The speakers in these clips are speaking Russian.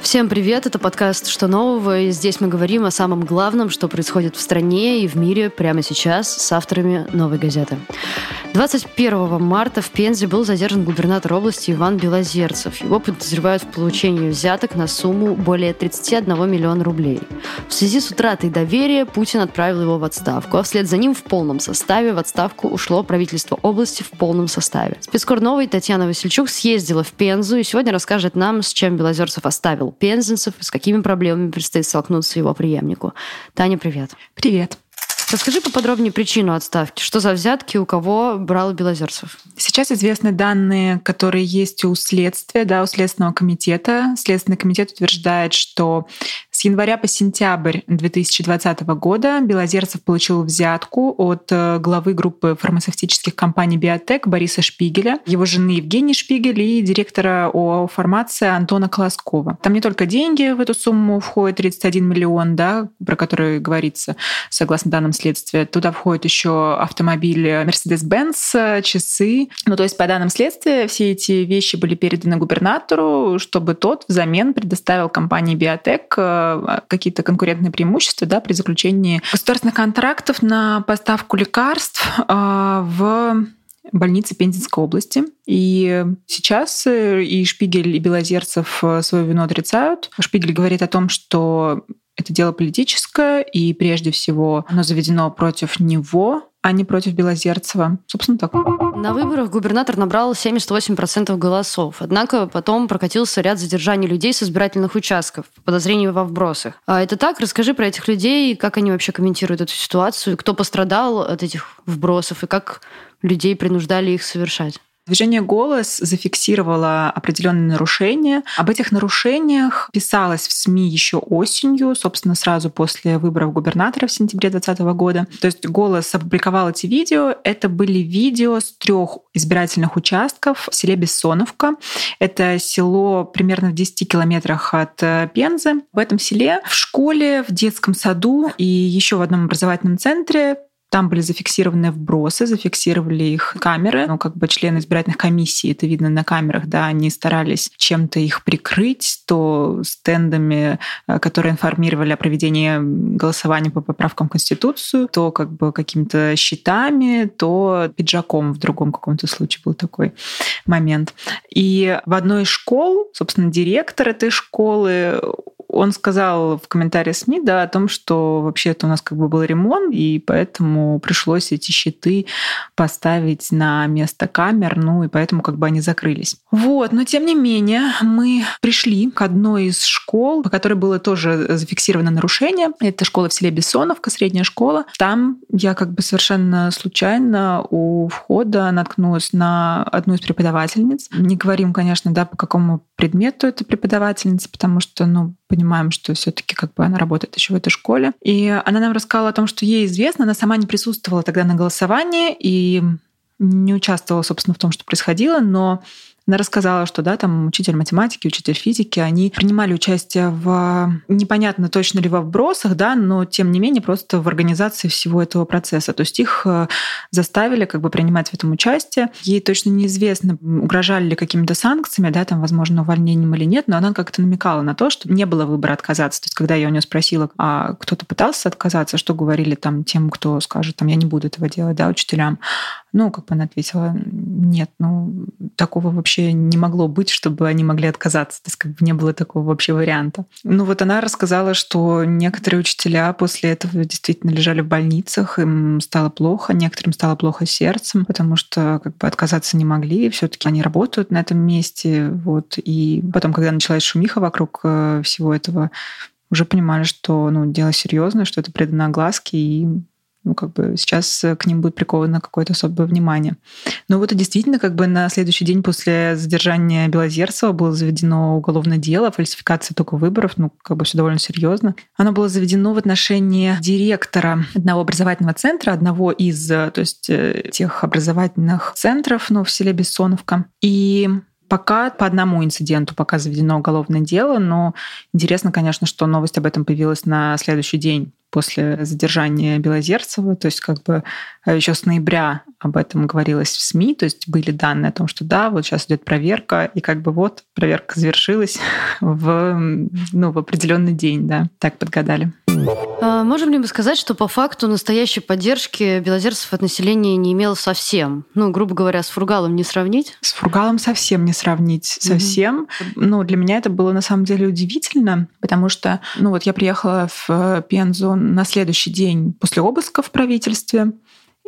Всем привет, это подкаст «Что нового?» и здесь мы говорим о самом главном, что происходит в стране и в мире прямо сейчас с авторами «Новой газеты». 21 марта в Пензе был задержан губернатор области Иван Белозерцев. Его подозревают в получении взяток на сумму более 31 миллиона рублей. В связи с утратой доверия Путин отправил его в отставку, а вслед за ним в полном составе в отставку ушло правительство области в полном составе. Спецкор новый Татьяна Васильчук съездила в Пензу и сегодня расскажет нам, с чем Белозерцев оставил пензенцев и с какими проблемами предстоит столкнуться его преемнику. Таня, привет. Привет. Расскажи поподробнее причину отставки. Что за взятки, у кого брал Белозерцев? Сейчас известны данные, которые есть у следствия, да, у Следственного комитета. Следственный комитет утверждает, что с января по сентябрь 2020 года Белозерцев получил взятку от э, главы группы фармацевтических компаний «Биотек» Бориса Шпигеля, его жены Евгении Шпигель и директора ОАО «Фармация» Антона Колоскова. Там не только деньги в эту сумму входят, 31 миллион, да, про который говорится, согласно данным следствия. Туда входит еще автомобиль Mercedes-Benz, часы. Ну, то есть, по данным следствия, все эти вещи были переданы губернатору, чтобы тот взамен предоставил компании «Биотек» э, какие-то конкурентные преимущества да, при заключении государственных контрактов на поставку лекарств а, в больнице Пензенской области. И сейчас э, и Шпигель, и Белозерцев э, свою вину отрицают. Шпигель говорит о том, что это дело политическое, и прежде всего оно заведено против него, а не против Белозерцева. Собственно, так. На выборах губернатор набрал 78% голосов. Однако потом прокатился ряд задержаний людей с избирательных участков по подозрению во вбросах. А это так? Расскажи про этих людей, как они вообще комментируют эту ситуацию, кто пострадал от этих вбросов и как людей принуждали их совершать. Движение «Голос» зафиксировало определенные нарушения. Об этих нарушениях писалось в СМИ еще осенью, собственно, сразу после выборов губернатора в сентябре 2020 года. То есть «Голос» опубликовал эти видео. Это были видео с трех избирательных участков в селе Бессоновка. Это село примерно в 10 километрах от э, Пензы. В этом селе в школе, в детском саду и еще в одном образовательном центре там были зафиксированы вбросы, зафиксировали их камеры. Ну, как бы члены избирательных комиссий, это видно на камерах, да, они старались чем-то их прикрыть, то стендами, э, которые информировали о проведении голосования по поправкам в Конституцию, то как бы какими-то щитами, то пиджаком в другом каком-то случае был такой момент. И в одной из школ, собственно, директор этой школы он сказал в комментариях СМИ да, о том, что вообще-то у нас как бы был ремонт, и поэтому пришлось эти щиты поставить на место камер, ну и поэтому как бы они закрылись. Вот, но тем не менее мы пришли к одной из школ, по которой было тоже зафиксировано нарушение. Это школа в селе Бессоновка, средняя школа. Там я как бы совершенно случайно у входа наткнулась на одну из преподавательниц. Не говорим, конечно, да, по какому предмету это преподавательница, потому что, ну, понимаем, что все-таки как бы она работает еще в этой школе. И она нам рассказала о том, что ей известно, она сама не присутствовала тогда на голосовании и не участвовала, собственно, в том, что происходило, но она рассказала, что да, там учитель математики, учитель физики, они принимали участие в непонятно точно ли во вбросах, да, но тем не менее просто в организации всего этого процесса. То есть их э, заставили как бы принимать в этом участие. Ей точно неизвестно, угрожали ли какими-то санкциями, да, там, возможно, увольнением или нет, но она как-то намекала на то, что не было выбора отказаться. То есть когда я у нее спросила, а кто-то пытался отказаться, что говорили там тем, кто скажет, там, я не буду этого делать, да, учителям, ну, как бы она ответила, нет, ну, такого вообще не могло быть, чтобы они могли отказаться. То есть как бы не было такого вообще варианта. Ну вот она рассказала, что некоторые учителя после этого действительно лежали в больницах, им стало плохо, некоторым стало плохо сердцем, потому что как бы отказаться не могли, все таки они работают на этом месте. Вот. И потом, когда началась шумиха вокруг э, всего этого, уже понимали, что ну, дело серьезное, что это предано огласке, и ну, как бы сейчас к ним будет приковано какое-то особое внимание. Но вот и действительно, как бы на следующий день после задержания Белозерцева было заведено уголовное дело, фальсификация только выборов, ну, как бы все довольно серьезно. Оно было заведено в отношении директора одного образовательного центра, одного из, то есть э, тех образовательных центров, ну, в селе Бессоновка. И Пока по одному инциденту пока заведено уголовное дело, но интересно, конечно, что новость об этом появилась на следующий день после задержания Белозерцева. То есть как бы э, еще с ноября об этом говорилось в СМИ, то есть были данные о том, что да, вот сейчас идет проверка, и как бы вот проверка завершилась в, ну, в определенный день, да, так подгадали. А можем ли мы сказать, что по факту настоящей поддержки Белозерцев от населения не имел совсем? Ну, грубо говоря, с Фургалом не сравнить? С Фургалом совсем не сравнить. Совсем. Mm-hmm. Ну, для меня это было на самом деле удивительно, потому что, ну, вот я приехала в Пензу на следующий день после обыска в правительстве.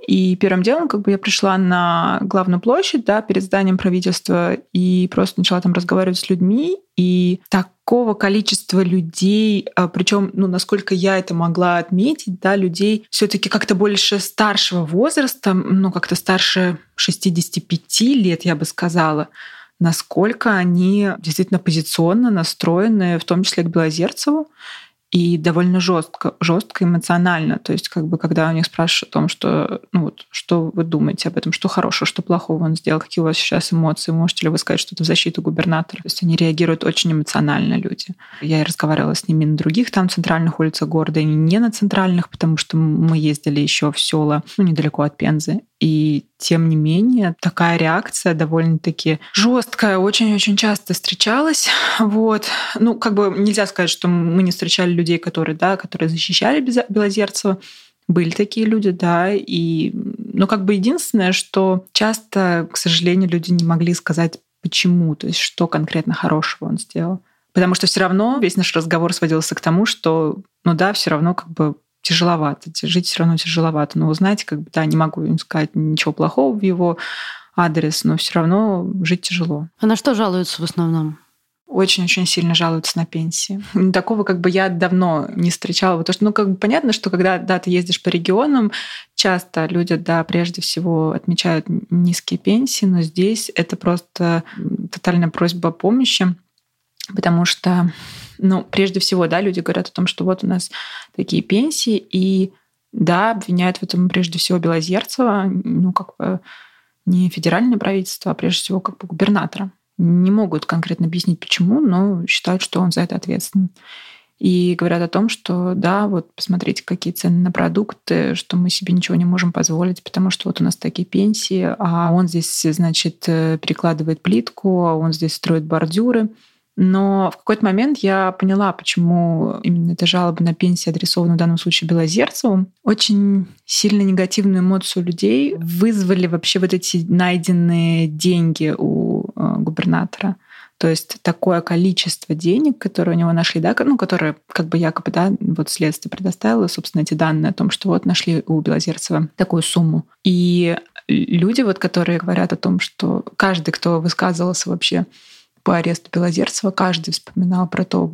И первым делом как бы я пришла на главную площадь, да, перед зданием правительства, и просто начала там разговаривать с людьми, и такого количества людей, а, причем, ну, насколько я это могла отметить, да, людей все-таки как-то больше старшего возраста, ну, как-то старше 65 лет, я бы сказала, насколько они действительно позиционно настроены, в том числе к Белозерцеву и довольно жестко, жестко эмоционально. То есть, как бы, когда у них спрашивают о том, что, ну вот, что вы думаете об этом, что хорошего, что плохого он сделал, какие у вас сейчас эмоции, можете ли вы сказать что-то в защиту губернатора. То есть они реагируют очень эмоционально, люди. Я и разговаривала с ними на других там центральных улицах города, и не на центральных, потому что мы ездили еще в села, ну, недалеко от Пензы. И тем не менее, такая реакция довольно-таки жесткая, очень-очень часто встречалась. Вот. Ну, как бы нельзя сказать, что мы не встречали людей, которые, да, которые защищали Белозерцева. Были такие люди, да, и, ну, как бы единственное, что часто, к сожалению, люди не могли сказать, почему, то есть что конкретно хорошего он сделал. Потому что все равно весь наш разговор сводился к тому, что, ну да, все равно как бы тяжеловато, жить все равно тяжеловато. Но вы знаете, как бы, да, не могу им сказать ничего плохого в его адрес, но все равно жить тяжело. А на что жалуются в основном? очень-очень сильно жалуются на пенсии. Такого как бы я давно не встречала. Потому что, ну, как бы понятно, что когда да, ты ездишь по регионам, часто люди, да, прежде всего отмечают низкие пенсии, но здесь это просто тотальная просьба о помощи, потому что ну, прежде всего, да, люди говорят о том, что вот у нас такие пенсии, и да, обвиняют в этом прежде всего Белозерцева, ну, как бы не федеральное правительство, а прежде всего как бы губернатора. Не могут конкретно объяснить, почему, но считают, что он за это ответственен. И говорят о том, что да, вот посмотрите, какие цены на продукты, что мы себе ничего не можем позволить, потому что вот у нас такие пенсии, а он здесь, значит, э, перекладывает плитку, а он здесь строит бордюры. Но в какой-то момент я поняла, почему именно эта жалоба на пенсию адресована в данном случае Белозерцеву. Очень сильно негативную эмоцию людей вызвали вообще вот эти найденные деньги у э, губернатора. То есть такое количество денег, которые у него нашли, да, ну, которые как бы якобы, да, вот следствие предоставило, собственно, эти данные о том, что вот нашли у Белозерцева такую сумму. И люди, вот, которые говорят о том, что каждый, кто высказывался вообще по аресту Белозерцева каждый вспоминал про то,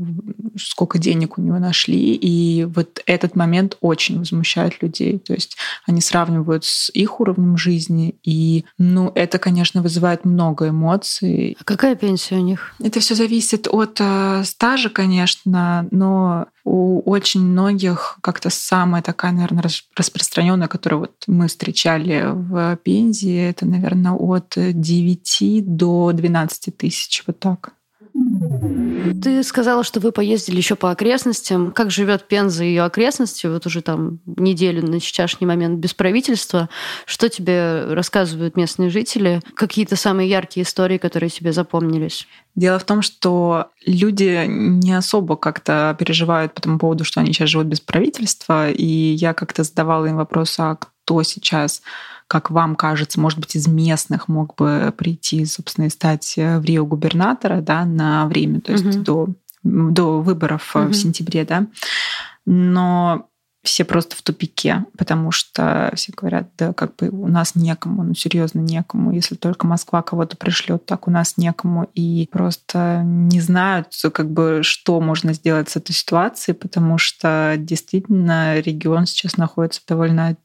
сколько денег у него нашли. И вот этот момент очень возмущает людей. То есть они сравнивают с их уровнем жизни. И, ну, это, конечно, вызывает много эмоций. А какая пенсия у них? Это все зависит от э, стажа, конечно, но у очень многих как-то самая такая, наверное, распространенная, которую вот мы встречали в Пензе, это, наверное, от 9 до 12 тысяч, вот так. Ты сказала, что вы поездили еще по окрестностям. Как живет Пенза и ее окрестности? Вот уже там неделю на сейчасшний момент без правительства. Что тебе рассказывают местные жители? Какие-то самые яркие истории, которые тебе запомнились? Дело в том, что люди не особо как-то переживают по тому поводу, что они сейчас живут без правительства. И я как-то задавала им вопрос, а кто сейчас как вам кажется, может быть, из местных мог бы прийти, собственно, и стать э, в Рио губернатора да, на время, то есть угу. до, до выборов угу. в сентябре, да. Но все просто в тупике, потому что все говорят, да, как бы у нас некому, ну серьезно некому. Если только Москва кого-то пришлет, так у нас некому. И просто не знают, как бы, что можно сделать с этой ситуацией, потому что действительно регион сейчас находится в довольно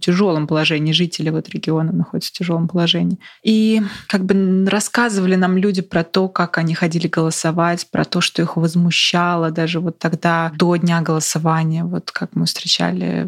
тяжелом положении, жители вот региона находятся в тяжелом положении. И как бы рассказывали нам люди про то, как они ходили голосовать, про то, что их возмущало даже вот тогда, до дня голосования, вот как мы встречали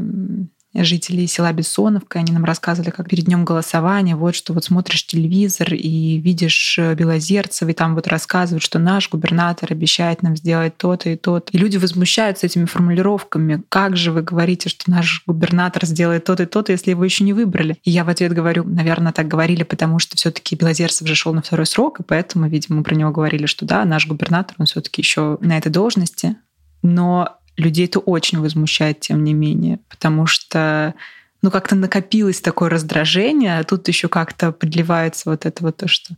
жителей села Бессоновка. Они нам рассказывали, как перед днем голосования, вот что вот смотришь телевизор и видишь э, Белозерцева, и там вот рассказывают, что наш губернатор обещает нам сделать то-то и то-то. И люди возмущаются этими формулировками. Как же вы говорите, что наш губернатор сделает то-то и то-то, если его еще не выбрали? И я в ответ говорю, наверное, так говорили, потому что все-таки Белозерцев же шел на второй срок, и поэтому, видимо, про него говорили, что да, наш губернатор, он все-таки еще на этой должности. Но людей это очень возмущает, тем не менее, потому что ну, как-то накопилось такое раздражение, а тут еще как-то подливается вот это вот то, что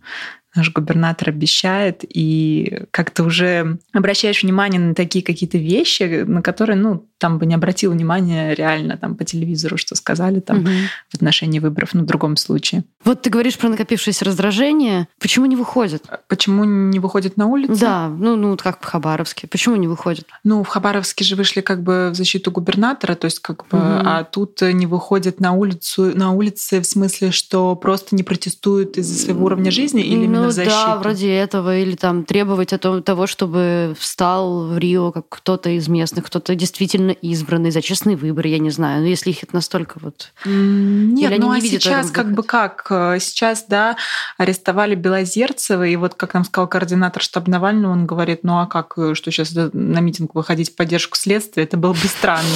наш губернатор обещает, и как-то уже обращаешь внимание на такие какие-то вещи, на которые, ну, там бы не обратил внимания реально там по телевизору, что сказали там угу. в отношении выборов, ну, в другом случае. Вот ты говоришь про накопившееся раздражение. Почему не выходит? Почему не выходит на улицу? Да, ну, ну как в Хабаровске. Почему не выходит? Ну, в Хабаровске же вышли как бы в защиту губернатора, то есть как бы, угу. а тут не выходят на улицу, на улице в смысле, что просто не протестуют из-за своего уровня жизни или ну, в защиту? да, вроде этого, или там требовать того, чтобы встал в Рио как кто-то из местных, кто-то действительно избранный за честный выбор, я не знаю. Но если их это настолько вот... Нет, Или ну а сейчас как бы как? Э, сейчас, да, арестовали Белозерцева, и вот, как нам сказал координатор штаба Навального, он говорит, ну а как, э, что сейчас на митинг выходить в поддержку следствия? Это было бы странно.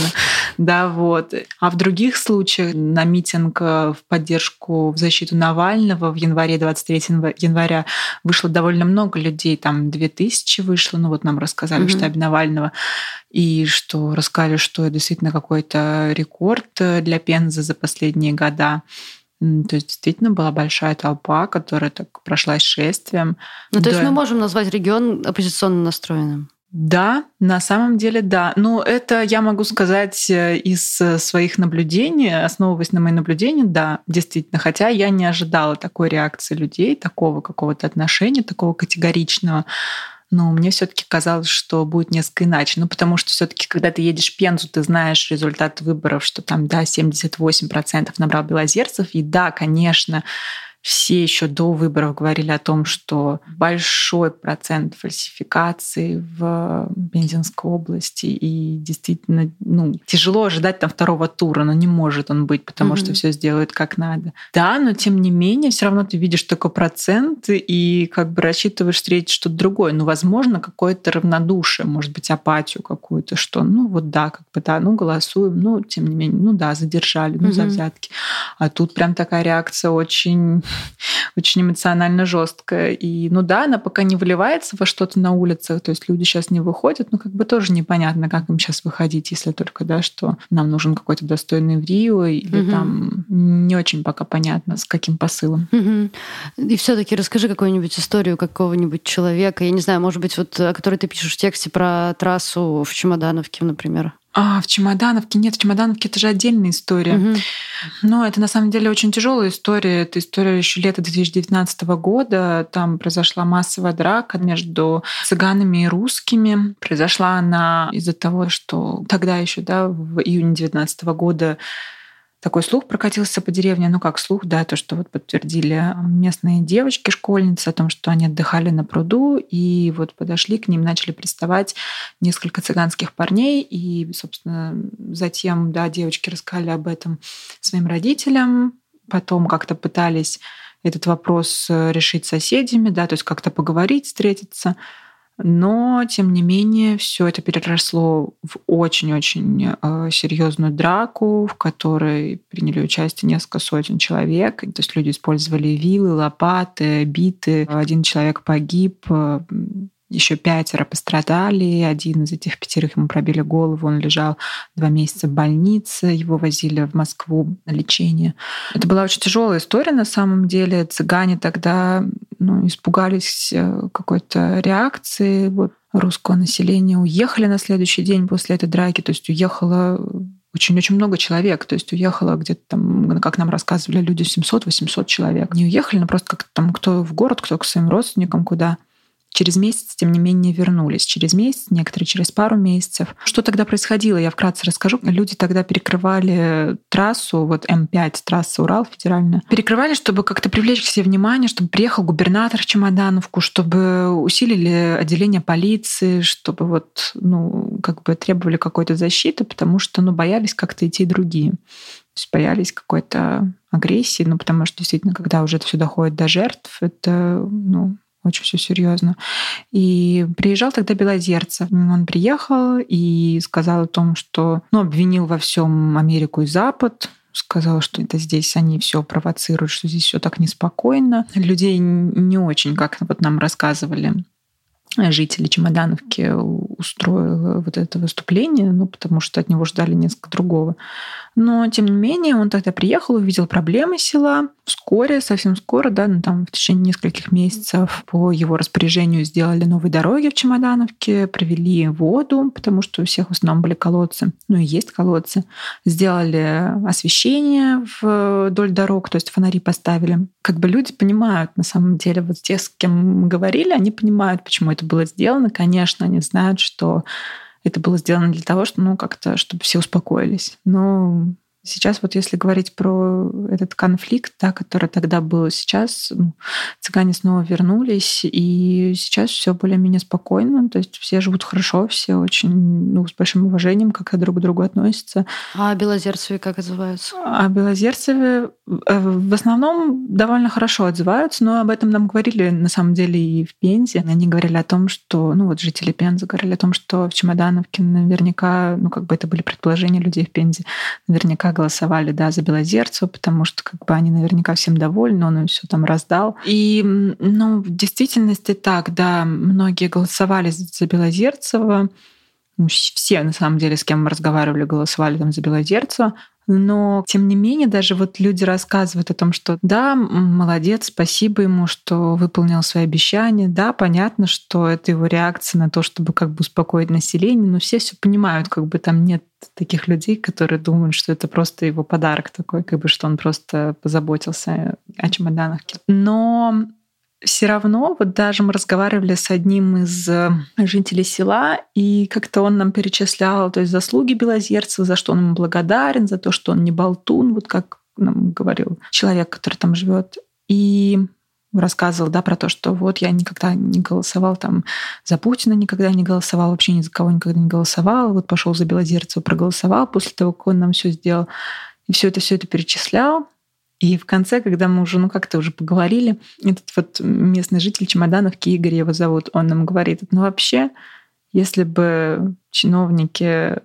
Да, вот. А в других случаях на митинг э, в поддержку, в защиту Навального в январе, 23 января вышло довольно много людей, там 2000 вышло, ну вот нам рассказали в штабе Навального и что рассказали, что это действительно какой-то рекорд э, для Пензы за последние года. То есть действительно была большая толпа, которая так прошла шествием. Ну, то есть мы можем назвать регион оппозиционно настроенным? Да, на самом деле да. Но это я могу сказать э, из э, своих наблюдений, основываясь на мои наблюдения, да, действительно. Хотя я не ожидала такой реакции людей, такого какого-то отношения, такого категоричного но мне все-таки казалось, что будет несколько иначе. Ну, потому что все-таки, когда ты едешь в Пензу, ты знаешь результат выборов, что там, да, 78% набрал Белозерцев. И да, конечно, все еще до выборов говорили о том, что большой процент фальсификации в Пензенской области, и действительно ну, тяжело ожидать там второго тура, но не может он быть, потому mm-hmm. что все сделают как надо. Да, но тем не менее, все равно ты видишь такой процент и как бы рассчитываешь встретить что-то другое. Ну, возможно, какое-то равнодушие, может быть, апатию какую-то, что ну вот да, как бы да, ну голосуем, ну тем не менее, ну да, задержали, ну mm-hmm. за взятки. А тут прям такая реакция очень очень эмоционально жесткая. И, ну да, она пока не выливается во что-то на улицах, то есть люди сейчас не выходят, но как бы тоже непонятно, как им сейчас выходить, если только, да, что нам нужен какой-то достойный в Рио, или угу. там не очень пока понятно, с каким посылом. Угу. И все таки расскажи какую-нибудь историю какого-нибудь человека, я не знаю, может быть, вот о которой ты пишешь в тексте про трассу в Чемодановке, например. А, в Чемодановке нет, в Чемодановке это же отдельная история. Угу. Но это на самом деле очень тяжелая история. Это история еще лета 2019 года. Там произошла массовая драка между цыганами и русскими. Произошла она из-за того, что тогда еще, да, в июне 2019 года такой слух прокатился по деревне. Ну, как слух, да, то, что вот подтвердили местные девочки, школьницы о том, что они отдыхали на пруду, и вот подошли к ним, начали приставать несколько цыганских парней, и, собственно, затем, да, девочки рассказали об этом своим родителям, потом как-то пытались этот вопрос э, решить соседями, да, то есть как-то поговорить, встретиться. Но, тем не менее, все это переросло в очень-очень э, серьезную драку, в которой приняли участие несколько сотен человек. То есть люди использовали вилы, лопаты, биты. Один человек погиб, э, еще пятеро пострадали. Один из этих пятерых ему пробили голову. Он лежал два месяца в больнице. Его возили в Москву на лечение. Это была очень тяжелая история на самом деле. Цыгане тогда ну, испугались э, какой-то реакции вот, русского населения. Уехали на следующий день после этой драки. То есть уехало очень-очень много человек. То есть уехало где-то там, как нам рассказывали люди, 700-800 человек. Не уехали, но просто как-то там кто в город, кто к своим родственникам, куда через месяц, тем не менее, вернулись. Через месяц, некоторые через пару месяцев. Что тогда происходило? Я вкратце расскажу. Люди тогда перекрывали трассу, вот М5, трасса Урал федеральная. Перекрывали, чтобы как-то привлечь к себе внимание, чтобы приехал губернатор в Чемодановку, чтобы усилили отделение полиции, чтобы вот, ну, как бы требовали какой-то защиты, потому что, ну, боялись как-то идти другие. То есть боялись какой-то агрессии, ну, потому что действительно, когда уже это все доходит до жертв, это, ну, очень все серьезно. И приезжал тогда Белозерцев. Он приехал и сказал о том, что ну, обвинил во всем Америку и Запад, сказал, что это здесь они все провоцируют, что здесь все так неспокойно. Людей не очень, как вот нам рассказывали жители Чемодановки устроил вот это выступление, ну, потому что от него ждали несколько другого. Но, тем не менее, он тогда приехал, увидел проблемы села. Вскоре, совсем скоро, да, ну, там в течение нескольких месяцев по его распоряжению сделали новые дороги в Чемодановке, провели воду, потому что у всех в основном были колодцы, ну и есть колодцы. Сделали освещение вдоль дорог, то есть фонари поставили. Как бы люди понимают, на самом деле, вот те, с кем мы говорили, они понимают, почему это было сделано. Конечно, они знают, что это было сделано для того, что, ну, как-то, чтобы все успокоились. Но Сейчас вот если говорить про этот конфликт, да, который тогда был, сейчас ну, цыгане снова вернулись, и сейчас все более-менее спокойно, то есть все живут хорошо, все очень ну, с большим уважением как-то друг к другу относятся. А Белозерцеве как отзываются? А Белозерцеве э, в основном довольно хорошо отзываются, но об этом нам говорили на самом деле и в Пензе. Они говорили о том, что, ну вот жители Пензы говорили о том, что в Чемодановке наверняка, ну как бы это были предположения людей в Пензе, наверняка голосовали, да, за Белозерцева, потому что как бы они наверняка всем довольны, он им все там раздал. И, ну, в действительности так, да, многие голосовали за Белозерцева, все, на самом деле, с кем мы разговаривали, голосовали там за Белозерцева. Но, тем не менее, даже вот люди рассказывают о том, что да, молодец, спасибо ему, что выполнил свои обещания. Да, понятно, что это его реакция на то, чтобы как бы успокоить население, но все все понимают, как бы там нет таких людей, которые думают, что это просто его подарок такой, как бы что он просто позаботился о чемоданах. Но все равно, вот даже мы разговаривали с одним из э, жителей села, и как-то он нам перечислял, то есть заслуги Белозерцева, за что он ему благодарен, за то, что он не болтун, вот как нам говорил человек, который там живет. И рассказывал, да, про то, что вот я никогда не голосовал там за Путина, никогда не голосовал, вообще ни за кого никогда не голосовал, вот пошел за Белозерцева, проголосовал после того, как он нам все сделал. И все это, все это перечислял. И в конце, когда мы уже, ну как-то уже поговорили, этот вот местный житель Чемодановки, Игорь его зовут, он нам говорит, ну вообще, если бы чиновники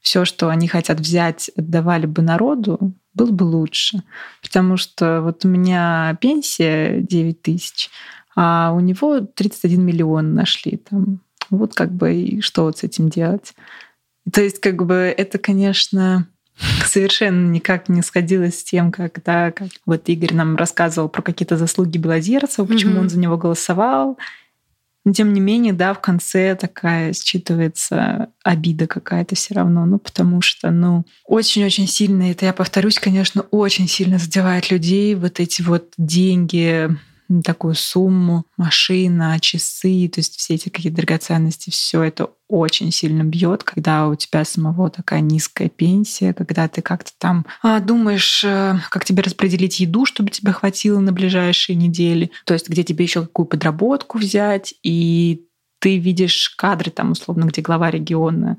все, что они хотят взять, отдавали бы народу, было бы лучше. Потому что вот у меня пенсия 9 тысяч, а у него 31 миллион нашли там. Вот как бы и что вот с этим делать? То есть как бы это, конечно, совершенно никак не сходилось с тем, когда как вот Игорь нам рассказывал про какие-то заслуги Белозерцева, почему mm-hmm. он за него голосовал. Но тем не менее, да, в конце такая считывается обида какая-то все равно, ну, потому что, ну, очень-очень сильно, это я повторюсь, конечно, очень сильно задевает людей вот эти вот деньги, такую сумму, машина, часы, то есть все эти какие-то драгоценности, все это очень сильно бьет, когда у тебя самого такая низкая пенсия, когда ты как-то там а, думаешь, э, как тебе распределить еду, чтобы тебе хватило на ближайшие недели, то есть где тебе еще какую подработку взять, и ты видишь кадры там условно, где глава региона,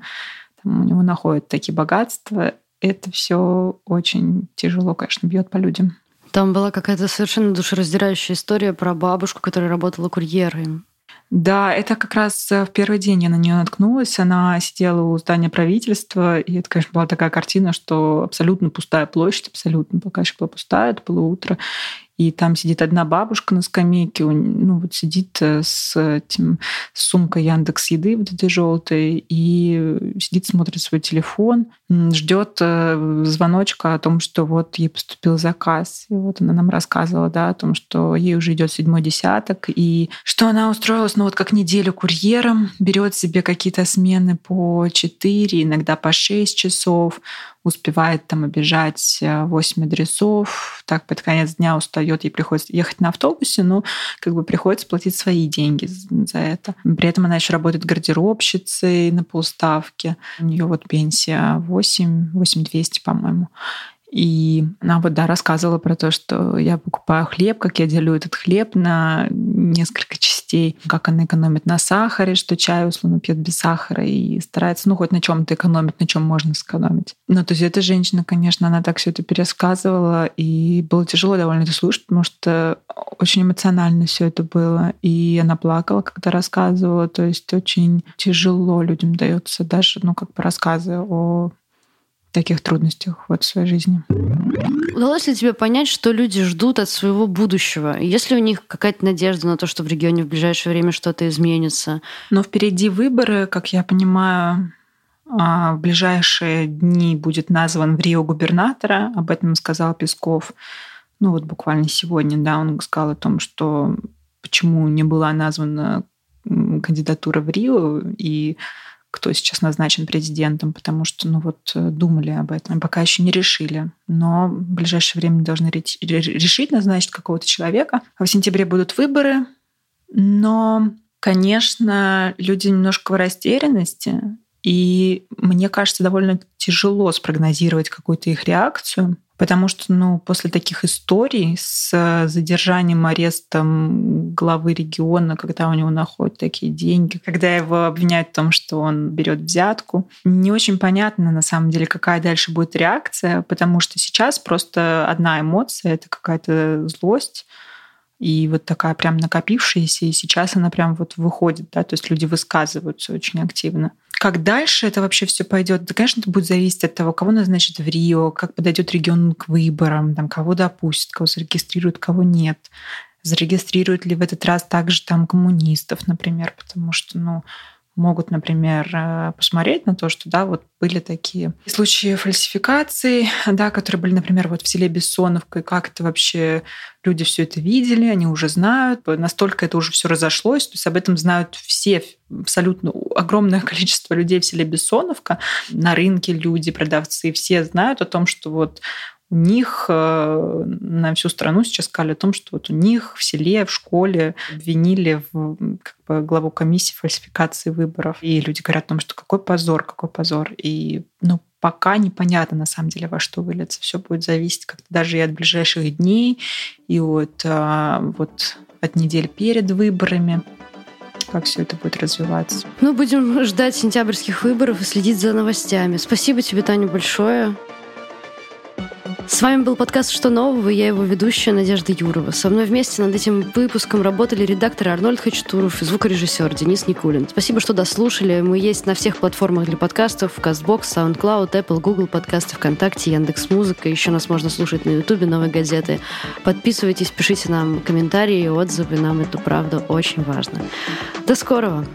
там у него находят такие богатства, это все очень тяжело, конечно, бьет по людям. Там была какая-то совершенно душераздирающая история про бабушку, которая работала курьером. Да, это как раз в первый день я на нее наткнулась. Она сидела у здания правительства, и это, конечно, была такая картина, что абсолютно пустая площадь, абсолютно пока еще была пустая, это было утро и там сидит одна бабушка на скамейке, ну вот сидит э, с этим с сумкой Яндекс Еды вот этой желтой и сидит, смотрит свой телефон, ждет э, звоночка о том, что вот ей поступил заказ. И вот она нам рассказывала, да, о том, что ей уже идет седьмой десяток, и что она устроилась, ну вот как неделю курьером, берет себе какие-то смены по 4, иногда по 6 часов, успевает там обижать 8 адресов, так под конец дня устает, ей приходится ехать на автобусе, но как бы приходится платить свои деньги за это. При этом она еще работает гардеробщицей на полставки. У нее вот пенсия 8, 8200, по-моему. И она вот, да, рассказывала про то, что я покупаю хлеб, как я делю этот хлеб на несколько частей, как она экономит на сахаре, что чай условно пьет без сахара и старается, ну, хоть на чем-то экономить, на чем можно сэкономить. Ну, то есть эта женщина, конечно, она так все это пересказывала, и было тяжело довольно это слушать, потому что очень эмоционально все это было. И она плакала, когда рассказывала. То есть очень тяжело людям дается даже, ну, как бы рассказы о таких трудностях вот в своей жизни. Удалось ли тебе понять, что люди ждут от своего будущего? Есть ли у них какая-то надежда на то, что в регионе в ближайшее время что-то изменится? Но впереди выборы, как я понимаю, а, в ближайшие дни будет назван в Рио губернатора. Об этом сказал Песков. Ну вот буквально сегодня, да, он сказал о том, что почему не была названа кандидатура в Рио, и кто сейчас назначен президентом, потому что, ну вот, э, думали об этом, пока еще не решили. Но в ближайшее время должны решить, назначить какого-то человека. А в сентябре будут выборы, но, конечно, люди немножко в растерянности, и мне кажется, довольно тяжело спрогнозировать какую-то их реакцию. Потому что ну, после таких историй с задержанием, арестом главы региона, когда у него находят такие деньги, когда его обвиняют в том, что он берет взятку, не очень понятно на самом деле, какая дальше будет реакция, потому что сейчас просто одна эмоция — это какая-то злость, и вот такая прям накопившаяся, и сейчас она прям вот выходит, да, то есть люди высказываются очень активно. Как дальше это вообще все пойдет? Да, конечно, это будет зависеть от того, кого назначат в Рио, как подойдет регион к выборам, там, кого допустят, кого зарегистрируют, кого нет. Зарегистрируют ли в этот раз также там коммунистов, например, потому что, ну, могут, например, э, посмотреть на то, что, да, вот были такие случаи фальсификаций, да, которые были, например, вот в селе Бессоновка, и как это вообще люди все это видели, они уже знают, настолько это уже все разошлось, то есть об этом знают все, абсолютно огромное количество людей в селе Бессоновка, на рынке люди, продавцы, все знают о том, что вот у них э, на всю страну сейчас сказали о том, что вот у них в селе, в школе обвинили в, как бы, главу комиссии фальсификации выборов. И люди говорят о том, что какой позор, какой позор. И ну, пока непонятно на самом деле, во что выльется. Все будет зависеть как-то даже и от ближайших дней, и от, а, вот, от недель перед выборами как все это будет развиваться. Ну, будем ждать сентябрьских выборов и следить за новостями. Спасибо тебе, Таня, большое. С вами был подкаст «Что нового?» я его ведущая Надежда Юрова. Со мной вместе над этим выпуском работали редактор Арнольд Хачатуров и звукорежиссер Денис Никулин. Спасибо, что дослушали. Мы есть на всех платформах для подкастов. CastBox, SoundCloud, Apple, Google подкасты, ВКонтакте, Яндекс.Музыка. Еще нас можно слушать на Ютубе, Новой газеты. Подписывайтесь, пишите нам комментарии, отзывы. Нам это, правда, очень важно. До скорого!